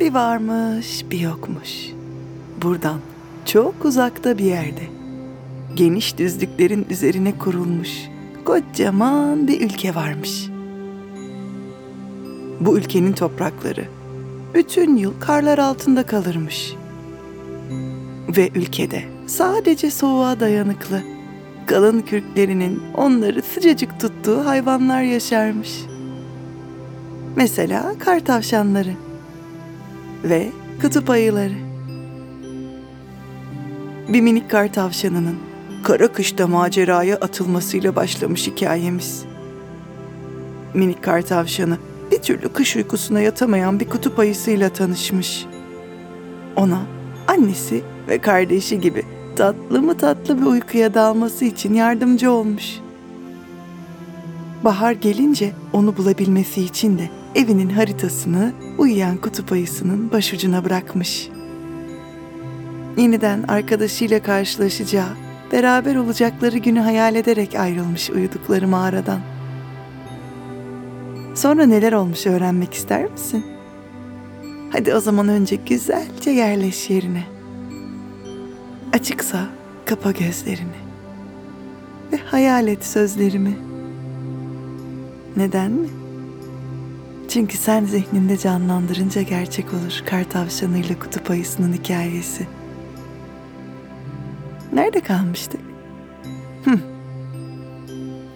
Bir varmış, bir yokmuş. Buradan çok uzakta bir yerde. Geniş düzlüklerin üzerine kurulmuş kocaman bir ülke varmış. Bu ülkenin toprakları bütün yıl karlar altında kalırmış. Ve ülkede sadece soğuğa dayanıklı, kalın kürklerinin onları sıcacık tuttuğu hayvanlar yaşarmış. Mesela kar tavşanları ve kutup ayıları. Bir minik kar tavşanının kara kışta maceraya atılmasıyla başlamış hikayemiz. Minik kar tavşanı bir türlü kış uykusuna yatamayan bir kutup ayısıyla tanışmış. Ona annesi ve kardeşi gibi tatlı mı tatlı bir uykuya dalması için yardımcı olmuş. Bahar gelince onu bulabilmesi için de evinin haritasını uyuyan kutup ayısının başucuna bırakmış. Yeniden arkadaşıyla karşılaşacağı, beraber olacakları günü hayal ederek ayrılmış uyudukları mağaradan. Sonra neler olmuş öğrenmek ister misin? Hadi o zaman önce güzelce yerleş yerine. Açıksa kapa gözlerini ve hayal et sözlerimi. Neden mi? Çünkü sen zihninde canlandırınca gerçek olur kar tavşanıyla kutup ayısının hikayesi. Nerede kalmıştık? Hıh.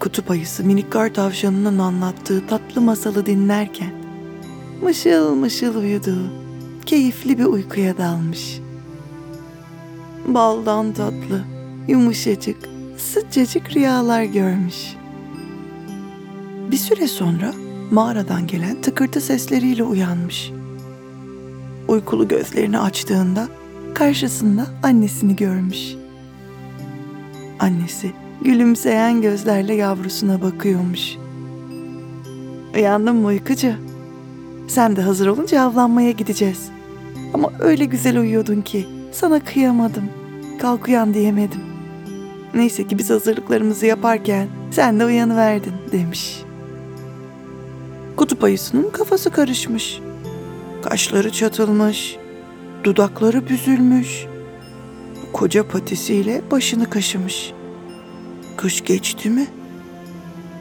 Kutup ayısı minik kar tavşanının anlattığı tatlı masalı dinlerken mışıl mışıl uyuduğu keyifli bir uykuya dalmış. Baldan tatlı, yumuşacık, sıcacık rüyalar görmüş. Bir süre sonra mağaradan gelen tıkırtı sesleriyle uyanmış. Uykulu gözlerini açtığında karşısında annesini görmüş. Annesi gülümseyen gözlerle yavrusuna bakıyormuş. Uyandın mı uykucu? Sen de hazır olunca avlanmaya gideceğiz. Ama öyle güzel uyuyordun ki sana kıyamadım. Kalk uyan diyemedim. Neyse ki biz hazırlıklarımızı yaparken sen de uyanıverdin demiş. Kutup ayısının kafası karışmış. Kaşları çatılmış, dudakları büzülmüş. Koca patisiyle başını kaşımış. Kış geçti mi?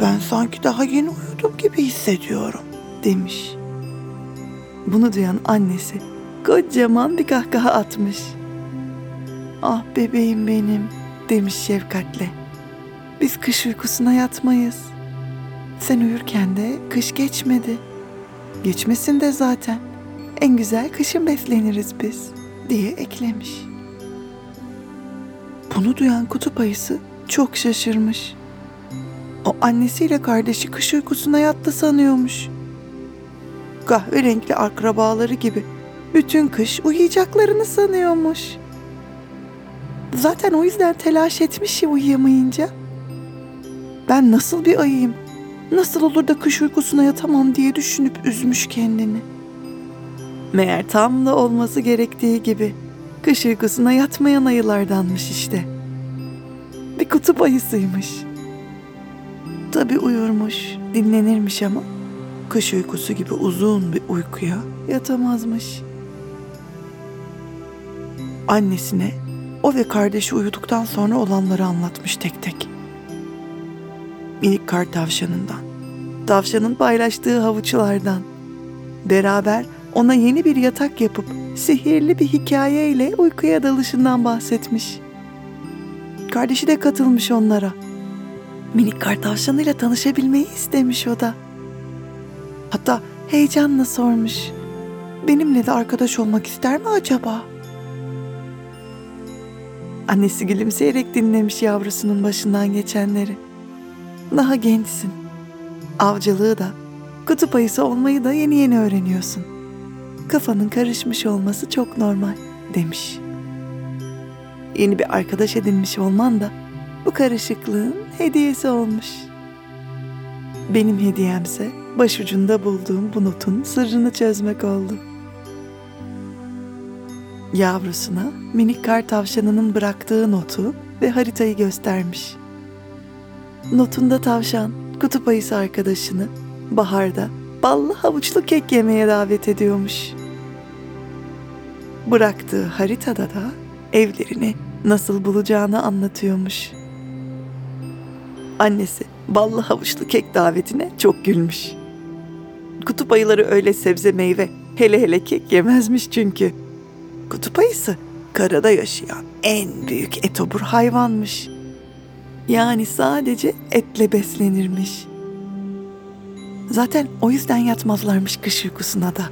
Ben sanki daha yeni uyudum gibi hissediyorum demiş. Bunu duyan annesi kocaman bir kahkaha atmış. Ah bebeğim benim demiş şefkatle. Biz kış uykusuna yatmayız. Sen uyurken de kış geçmedi. Geçmesin de zaten. En güzel kışın besleniriz biz diye eklemiş. Bunu duyan kutup ayısı çok şaşırmış. O annesiyle kardeşi kış uykusuna yattı sanıyormuş. Kahverenkli akrabaları gibi bütün kış uyuyacaklarını sanıyormuş. Zaten o yüzden telaş etmiş ya uyuyamayınca. Ben nasıl bir ayıyım? Nasıl olur da kış uykusuna yatamam diye düşünüp üzmüş kendini. Meğer tam da olması gerektiği gibi kış uykusuna yatmayan ayılardanmış işte. Bir kutup ayısıymış. Tabii uyurmuş, dinlenirmiş ama kış uykusu gibi uzun bir uykuya yatamazmış. Annesine o ve kardeşi uyuduktan sonra olanları anlatmış tek tek. Minik kar tavşanından, tavşanın paylaştığı havuçlardan, beraber ona yeni bir yatak yapıp sihirli bir hikayeyle uykuya dalışından bahsetmiş. Kardeşi de katılmış onlara. Minik kar tavşanıyla tanışabilmeyi istemiş o da. Hatta heyecanla sormuş. Benimle de arkadaş olmak ister mi acaba? Annesi gülümseyerek dinlemiş yavrusunun başından geçenleri. Daha gençsin. Avcılığı da, kutup ayısı olmayı da yeni yeni öğreniyorsun. Kafanın karışmış olması çok normal demiş. Yeni bir arkadaş edinmiş olman da bu karışıklığın hediyesi olmuş. Benim hediyemse başucunda bulduğum bu notun sırrını çözmek oldu. Yavrusuna minik kar tavşanının bıraktığı notu ve haritayı göstermiş. Notunda tavşan, kutup ayısı arkadaşını baharda ballı havuçlu kek yemeye davet ediyormuş. bıraktığı haritada da evlerini nasıl bulacağını anlatıyormuş. Annesi ballı havuçlu kek davetine çok gülmüş. Kutup ayıları öyle sebze meyve, hele hele kek yemezmiş çünkü. Kutup ayısı karada yaşayan en büyük etobur hayvanmış. Yani sadece etle beslenirmiş. Zaten o yüzden yatmazlarmış kış uykusuna da.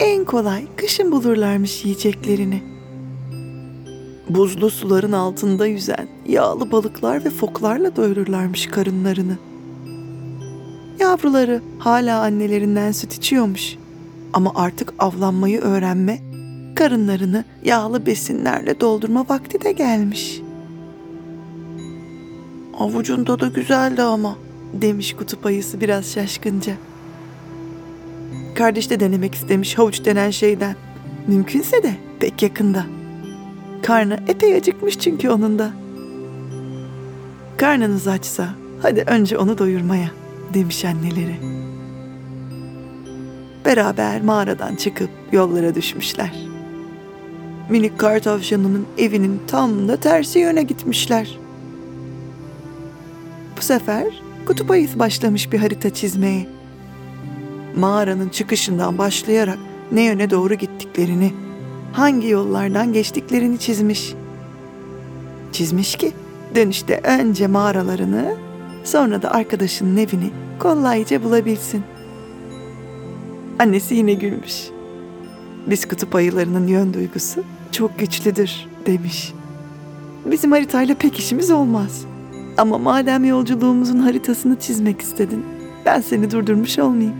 En kolay kışın bulurlarmış yiyeceklerini. Buzlu suların altında yüzen yağlı balıklar ve foklarla doyururlarmış karınlarını. Yavruları hala annelerinden süt içiyormuş. Ama artık avlanmayı öğrenme, karınlarını yağlı besinlerle doldurma vakti de gelmiş. Avucunda da güzeldi ama, demiş kutup ayısı biraz şaşkınca. Kardeş de denemek istemiş havuç denen şeyden. Mümkünse de pek yakında. Karnı epey acıkmış çünkü onun da. Karnınız açsa hadi önce onu doyurmaya demiş anneleri. Beraber mağaradan çıkıp yollara düşmüşler. Minik kar tavşanının evinin tam da tersi yöne gitmişler. Bu sefer kutup ayısı başlamış bir harita çizmeye. Mağaranın çıkışından başlayarak ne yöne doğru gittiklerini, hangi yollardan geçtiklerini çizmiş. Çizmiş ki dönüşte önce mağaralarını, sonra da arkadaşının evini kolayca bulabilsin. Annesi yine gülmüş. Biz kutup ayılarının yön duygusu çok güçlüdür demiş. Bizim haritayla pek işimiz olmaz. Ama madem yolculuğumuzun haritasını çizmek istedin, ben seni durdurmuş olmayayım.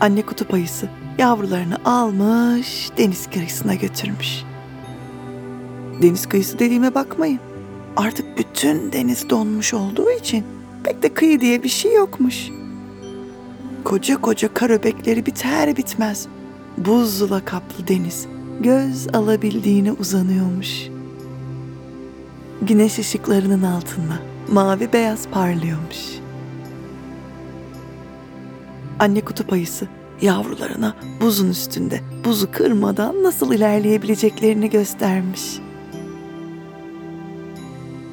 Anne kutup ayısı yavrularını almış deniz kıyısına götürmüş. Deniz kıyısı dediğime bakmayın. Artık bütün deniz donmuş olduğu için pek de kıyı diye bir şey yokmuş. Koca koca kar öbekleri biter bitmez buzla kaplı deniz göz alabildiğine uzanıyormuş. Güneş ışıklarının altında mavi beyaz parlıyormuş. Anne kutup ayısı yavrularına buzun üstünde buzu kırmadan nasıl ilerleyebileceklerini göstermiş.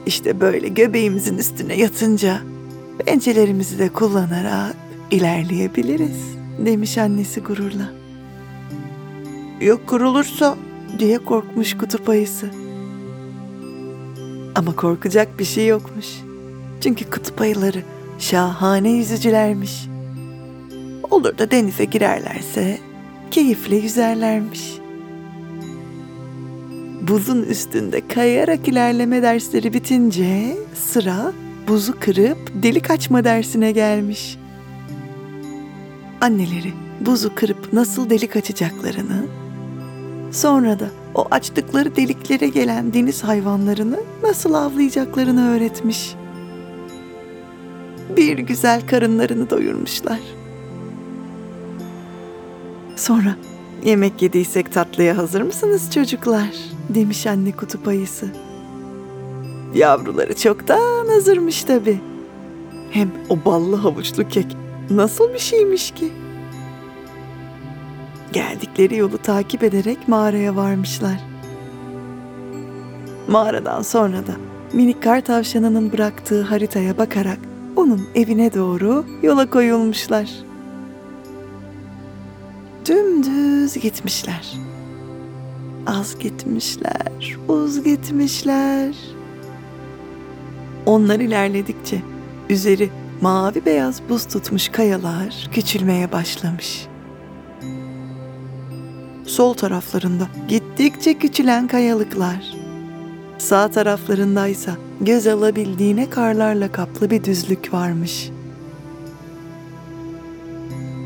İşte böyle göbeğimizin üstüne yatınca pençelerimizi de kullanarak ilerleyebiliriz demiş annesi gururla. Yok kurulursa diye korkmuş kutup ayısı. Ama korkacak bir şey yokmuş. Çünkü kutup ayıları şahane yüzücülermiş. Olur da denize girerlerse keyifle yüzerlermiş. Buzun üstünde kayarak ilerleme dersleri bitince sıra buzu kırıp delik açma dersine gelmiş. Anneleri buzu kırıp nasıl delik açacaklarını, sonra da o açtıkları deliklere gelen deniz hayvanlarını nasıl avlayacaklarını öğretmiş. Bir güzel karınlarını doyurmuşlar. Sonra yemek yediysek tatlıya hazır mısınız çocuklar? demiş anne kutup ayısı. Yavruları çoktan hazırmış tabii. Hem o ballı havuçlu kek nasıl bir şeymiş ki? Geldikleri yolu takip ederek mağaraya varmışlar. Mağaradan sonra da minik kar tavşanının bıraktığı haritaya bakarak onun evine doğru yola koyulmuşlar. Dümdüz gitmişler. Az gitmişler, uz gitmişler. Onlar ilerledikçe üzeri mavi beyaz buz tutmuş kayalar küçülmeye başlamış. Sol taraflarında gittikçe küçülen kayalıklar. Sağ taraflarındaysa göz alabildiğine karlarla kaplı bir düzlük varmış.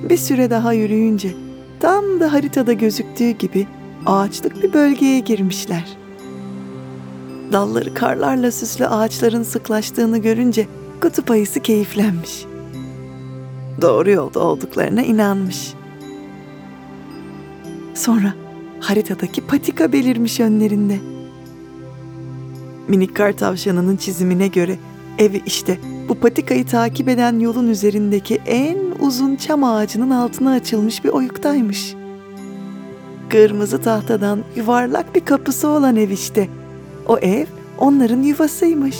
Bir süre daha yürüyünce tam da haritada gözüktüğü gibi ağaçlık bir bölgeye girmişler. Dalları karlarla süslü ağaçların sıklaştığını görünce kutup ayısı keyiflenmiş. Doğru yolda olduklarına inanmış. Sonra haritadaki patika belirmiş önlerinde. Minik kar tavşanının çizimine göre evi işte bu patikayı takip eden yolun üzerindeki en uzun çam ağacının altına açılmış bir oyuktaymış. Kırmızı tahtadan yuvarlak bir kapısı olan ev işte. O ev onların yuvasıymış.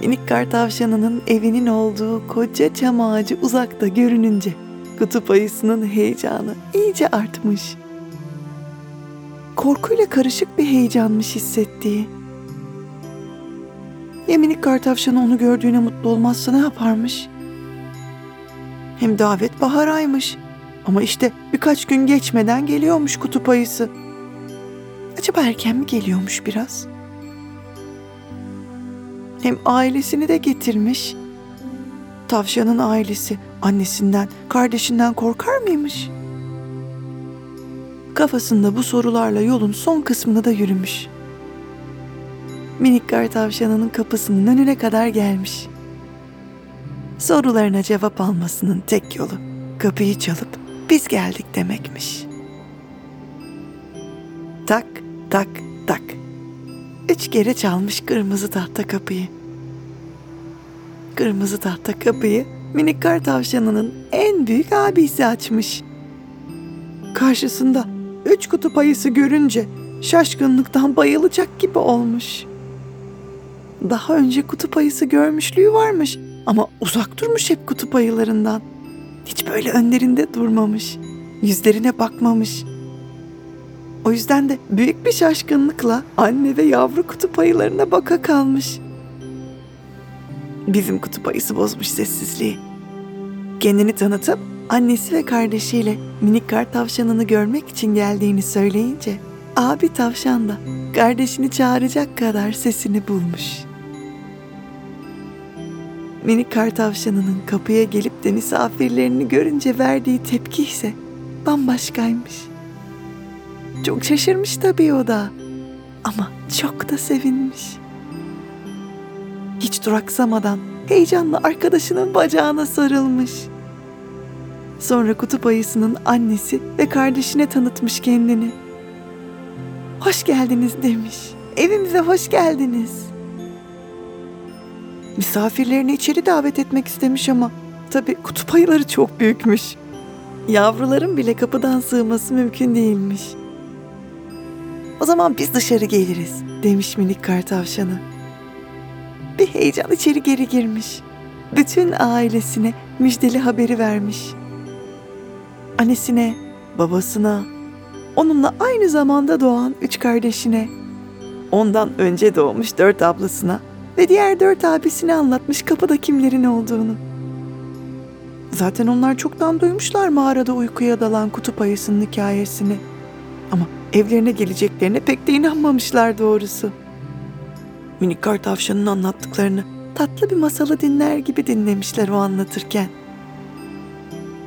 Minik kar tavşanının evinin olduğu koca çam ağacı uzakta görününce kutup ayısının heyecanı iyice artmış. Korkuyla karışık bir heyecanmış hissettiği. Ya minik kar tavşanı onu gördüğüne mutlu olmazsa ne yaparmış? Hem davet bahar aymış. Ama işte birkaç gün geçmeden geliyormuş kutup ayısı. Acaba erken mi geliyormuş biraz? Hem ailesini de getirmiş. Tavşanın ailesi annesinden, kardeşinden korkar mıymış? Kafasında bu sorularla yolun son kısmını da yürümüş. Minik kar tavşanının kapısının önüne kadar gelmiş. Sorularına cevap almasının tek yolu kapıyı çalıp biz geldik demekmiş. Tak, tak, tak. Üç kere çalmış kırmızı tahta kapıyı. Kırmızı tahta kapıyı minik kar tavşanının en büyük abisi açmış. Karşısında üç kutup ayısı görünce şaşkınlıktan bayılacak gibi olmuş. Daha önce kutup ayısı görmüşlüğü varmış ama uzak durmuş hep kutup ayılarından. Hiç böyle önlerinde durmamış, yüzlerine bakmamış. O yüzden de büyük bir şaşkınlıkla anne ve yavru kutup ayılarına baka kalmış. Bizim kutup ayısı bozmuş sessizliği. Kendini tanıtıp annesi ve kardeşiyle minik kar tavşanını görmek için geldiğini söyleyince abi tavşan da kardeşini çağıracak kadar sesini bulmuş. Minik kar tavşanının kapıya gelip de misafirlerini görünce verdiği tepki ise bambaşkaymış. Çok şaşırmış tabii o da. Ama çok da sevinmiş. Hiç duraksamadan heyecanla arkadaşının bacağına sarılmış. Sonra kutup ayısının annesi ve kardeşine tanıtmış kendini. Hoş geldiniz demiş. Evimize hoş geldiniz. Misafirlerini içeri davet etmek istemiş ama tabii kutup ayıları çok büyükmüş. Yavruların bile kapıdan sığması mümkün değilmiş. O zaman biz dışarı geliriz demiş minik kar tavşanı. Bir heyecan içeri geri girmiş. Bütün ailesine müjdeli haberi vermiş. Annesine, babasına, onunla aynı zamanda doğan üç kardeşine, ondan önce doğmuş dört ablasına ve diğer dört abisine anlatmış kapıda kimlerin olduğunu. Zaten onlar çoktan duymuşlar mağarada uykuya dalan kutup ayısının hikayesini. Ama evlerine geleceklerine pek de inanmamışlar doğrusu. Minik kar tavşanın anlattıklarını tatlı bir masalı dinler gibi dinlemişler o anlatırken.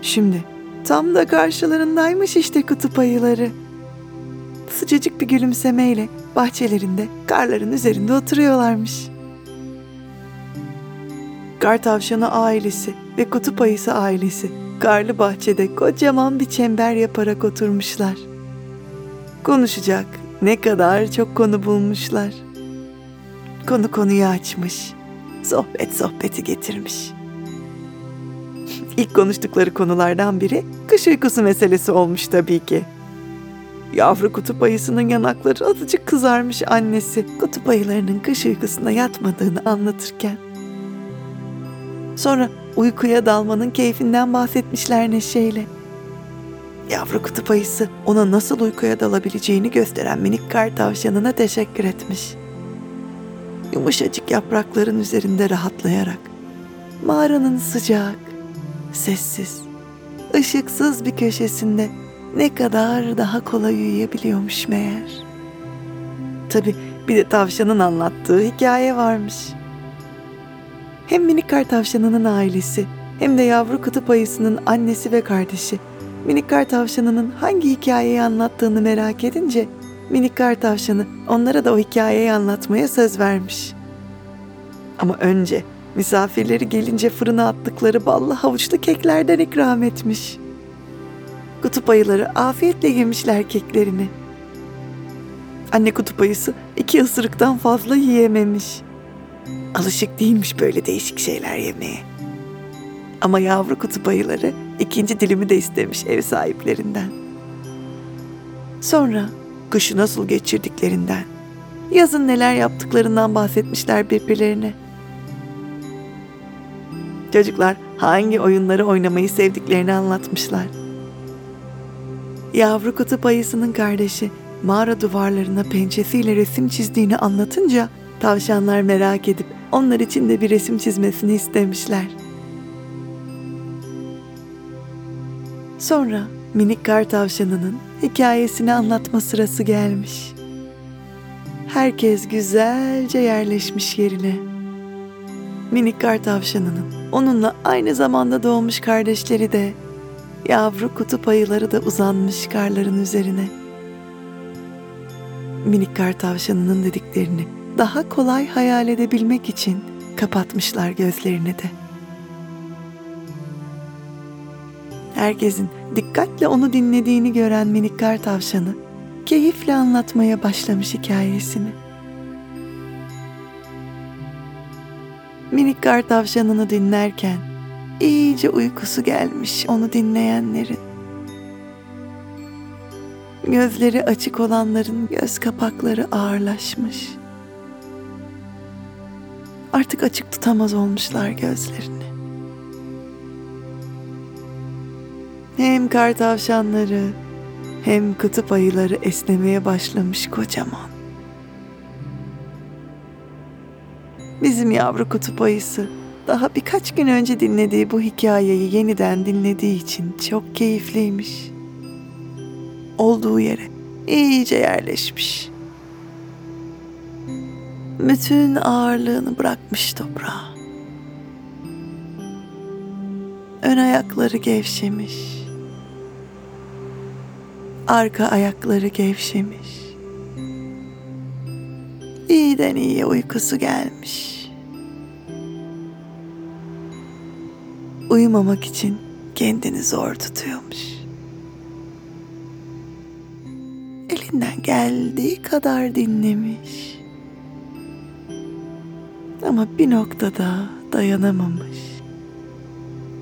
Şimdi tam da karşılarındaymış işte kutup ayıları. Sıcacık bir gülümsemeyle bahçelerinde karların üzerinde oturuyorlarmış. Kar tavşanı ailesi ve kutup ayısı ailesi karlı bahçede kocaman bir çember yaparak oturmuşlar. Konuşacak ne kadar çok konu bulmuşlar. Konu konuyu açmış. Sohbet sohbeti getirmiş. İlk konuştukları konulardan biri kış uykusu meselesi olmuş tabii ki. Yavru kutup ayısının yanakları azıcık kızarmış annesi kutup ayılarının kış uykusuna yatmadığını anlatırken. Sonra uykuya dalmanın keyfinden bahsetmişler neşeyle. Yavru kutup ayısı ona nasıl uykuya dalabileceğini gösteren minik kar tavşanına teşekkür etmiş. Yumuşacık yaprakların üzerinde rahatlayarak mağaranın sıcak, sessiz, ışıksız bir köşesinde ne kadar daha kolay uyuyabiliyormuş meğer. Tabi bir de tavşanın anlattığı hikaye varmış. Hem minik kar tavşanının ailesi hem de yavru kutup ayısının annesi ve kardeşi minik kar tavşanının hangi hikayeyi anlattığını merak edince minik kar tavşanı onlara da o hikayeyi anlatmaya söz vermiş. Ama önce misafirleri gelince fırına attıkları ballı havuçlu keklerden ikram etmiş. Kutup ayıları afiyetle yemişler keklerini. Anne kutup ayısı iki ısırıktan fazla yiyememiş. Alışık değilmiş böyle değişik şeyler yemeye. Ama yavru kutup ayıları ikinci dilimi de istemiş ev sahiplerinden. Sonra kışı nasıl geçirdiklerinden, yazın neler yaptıklarından bahsetmişler birbirlerine. Çocuklar hangi oyunları oynamayı sevdiklerini anlatmışlar. Yavru kutup ayısının kardeşi mağara duvarlarına pençesiyle resim çizdiğini anlatınca tavşanlar merak edip onlar için de bir resim çizmesini istemişler. Sonra minik kar tavşanının hikayesini anlatma sırası gelmiş. Herkes güzelce yerleşmiş yerine. Minik kar tavşanının onunla aynı zamanda doğmuş kardeşleri de yavru kutup ayıları da uzanmış karların üzerine. Minik kar tavşanının dediklerini daha kolay hayal edebilmek için kapatmışlar gözlerini de. Herkesin dikkatle onu dinlediğini gören minik kar tavşanı keyifle anlatmaya başlamış hikayesini. Minik kar tavşanını dinlerken iyice uykusu gelmiş onu dinleyenlerin. Gözleri açık olanların göz kapakları ağırlaşmış. Artık açık tutamaz olmuşlar gözlerini. Hem kar tavşanları hem kutup ayıları esnemeye başlamış kocaman. Bizim yavru kutup ayısı daha birkaç gün önce dinlediği bu hikayeyi yeniden dinlediği için çok keyifliymiş. Olduğu yere iyice yerleşmiş. Bütün ağırlığını bırakmış toprağa. Ön ayakları gevşemiş. Arka ayakları gevşemiş. İyiden iyiye uykusu gelmiş. Uyumamak için kendini zor tutuyormuş. Elinden geldiği kadar dinlemiş. Ama bir noktada dayanamamış.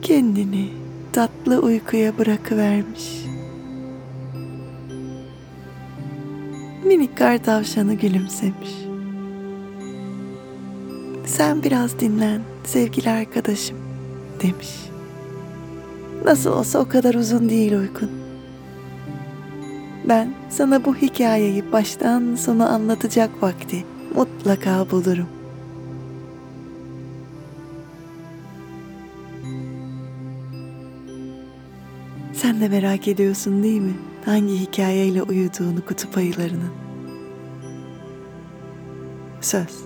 Kendini tatlı uykuya bırakıvermiş. Minik kar tavşanı gülümsemiş. Sen biraz dinlen sevgili arkadaşım demiş. Nasıl olsa o kadar uzun değil uykun. Ben sana bu hikayeyi baştan sona anlatacak vakti mutlaka bulurum. Sen de merak ediyorsun değil mi? Hangi hikayeyle uyuduğunu kutup ayılarının. Söz.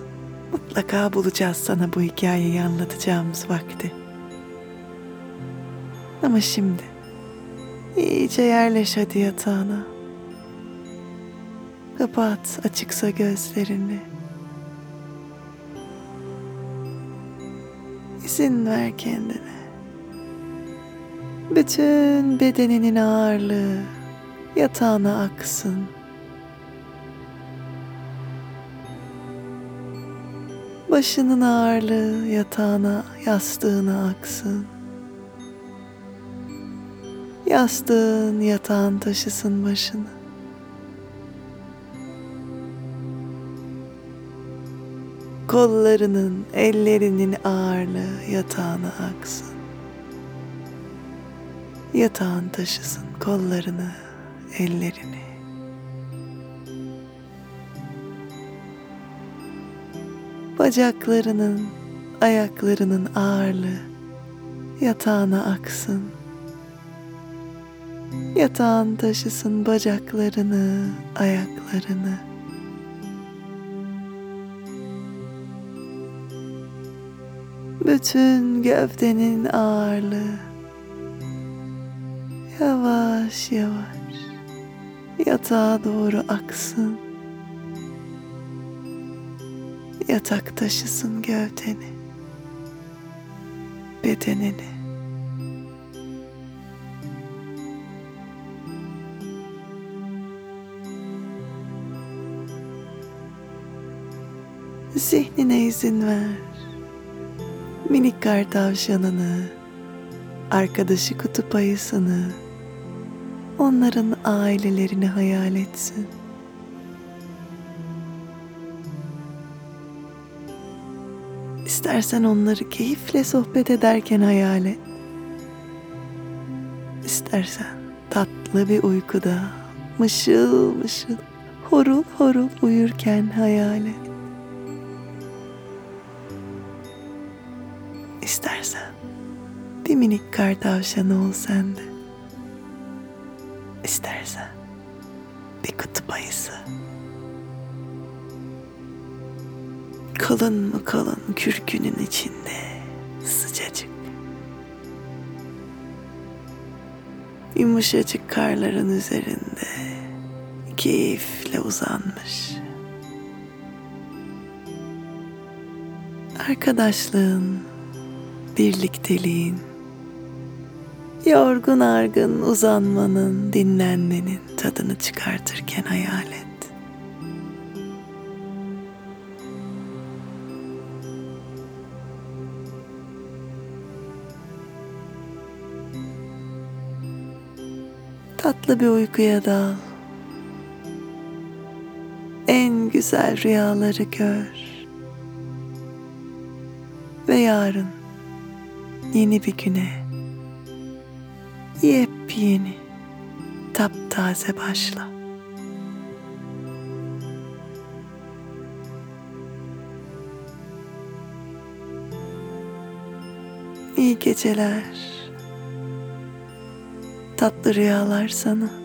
Mutlaka bulacağız sana bu hikayeyi anlatacağımız vakti. Ama şimdi iyice yerleş hadi yatağına. Kapat açıksa gözlerini. İzin ver kendine. Bütün bedeninin ağırlığı yatağına aksın. Başının ağırlığı yatağına, yastığına aksın. Yastığın yatağın taşısın başını. Kollarının, ellerinin ağırlığı yatağına aksın. Yatağın taşısın kollarını, ellerini. Bacaklarının, ayaklarının ağırlığı yatağına aksın. Yatağın taşısın bacaklarını, ayaklarını. Bütün gövdenin ağırlığı yavaş yavaş yatağa doğru aksın. Yatak taşısın gövdeni, bedenini. Zihnine izin ver. Minik kar tavşanını arkadaşı kutup ayısını, onların ailelerini hayal etsin. İstersen onları keyifle sohbet ederken hayal et. İstersen tatlı bir uykuda mışıl mışıl horul horul uyurken hayal et. İstersen bir minik kar tavşanı ol sen Kalın mı kalın kürkünün içinde sıcacık. Yumuşacık karların üzerinde keyifle uzanmış. Arkadaşlığın, birlikteliğin, yorgun argın uzanmanın, dinlenmenin tadını çıkartırken hayal. Tatlı bir uykuya dal. En güzel rüyaları gör. Ve yarın yeni bir güne yepyeni taptaze başla. İyi geceler. Tatlı rüyalar sana.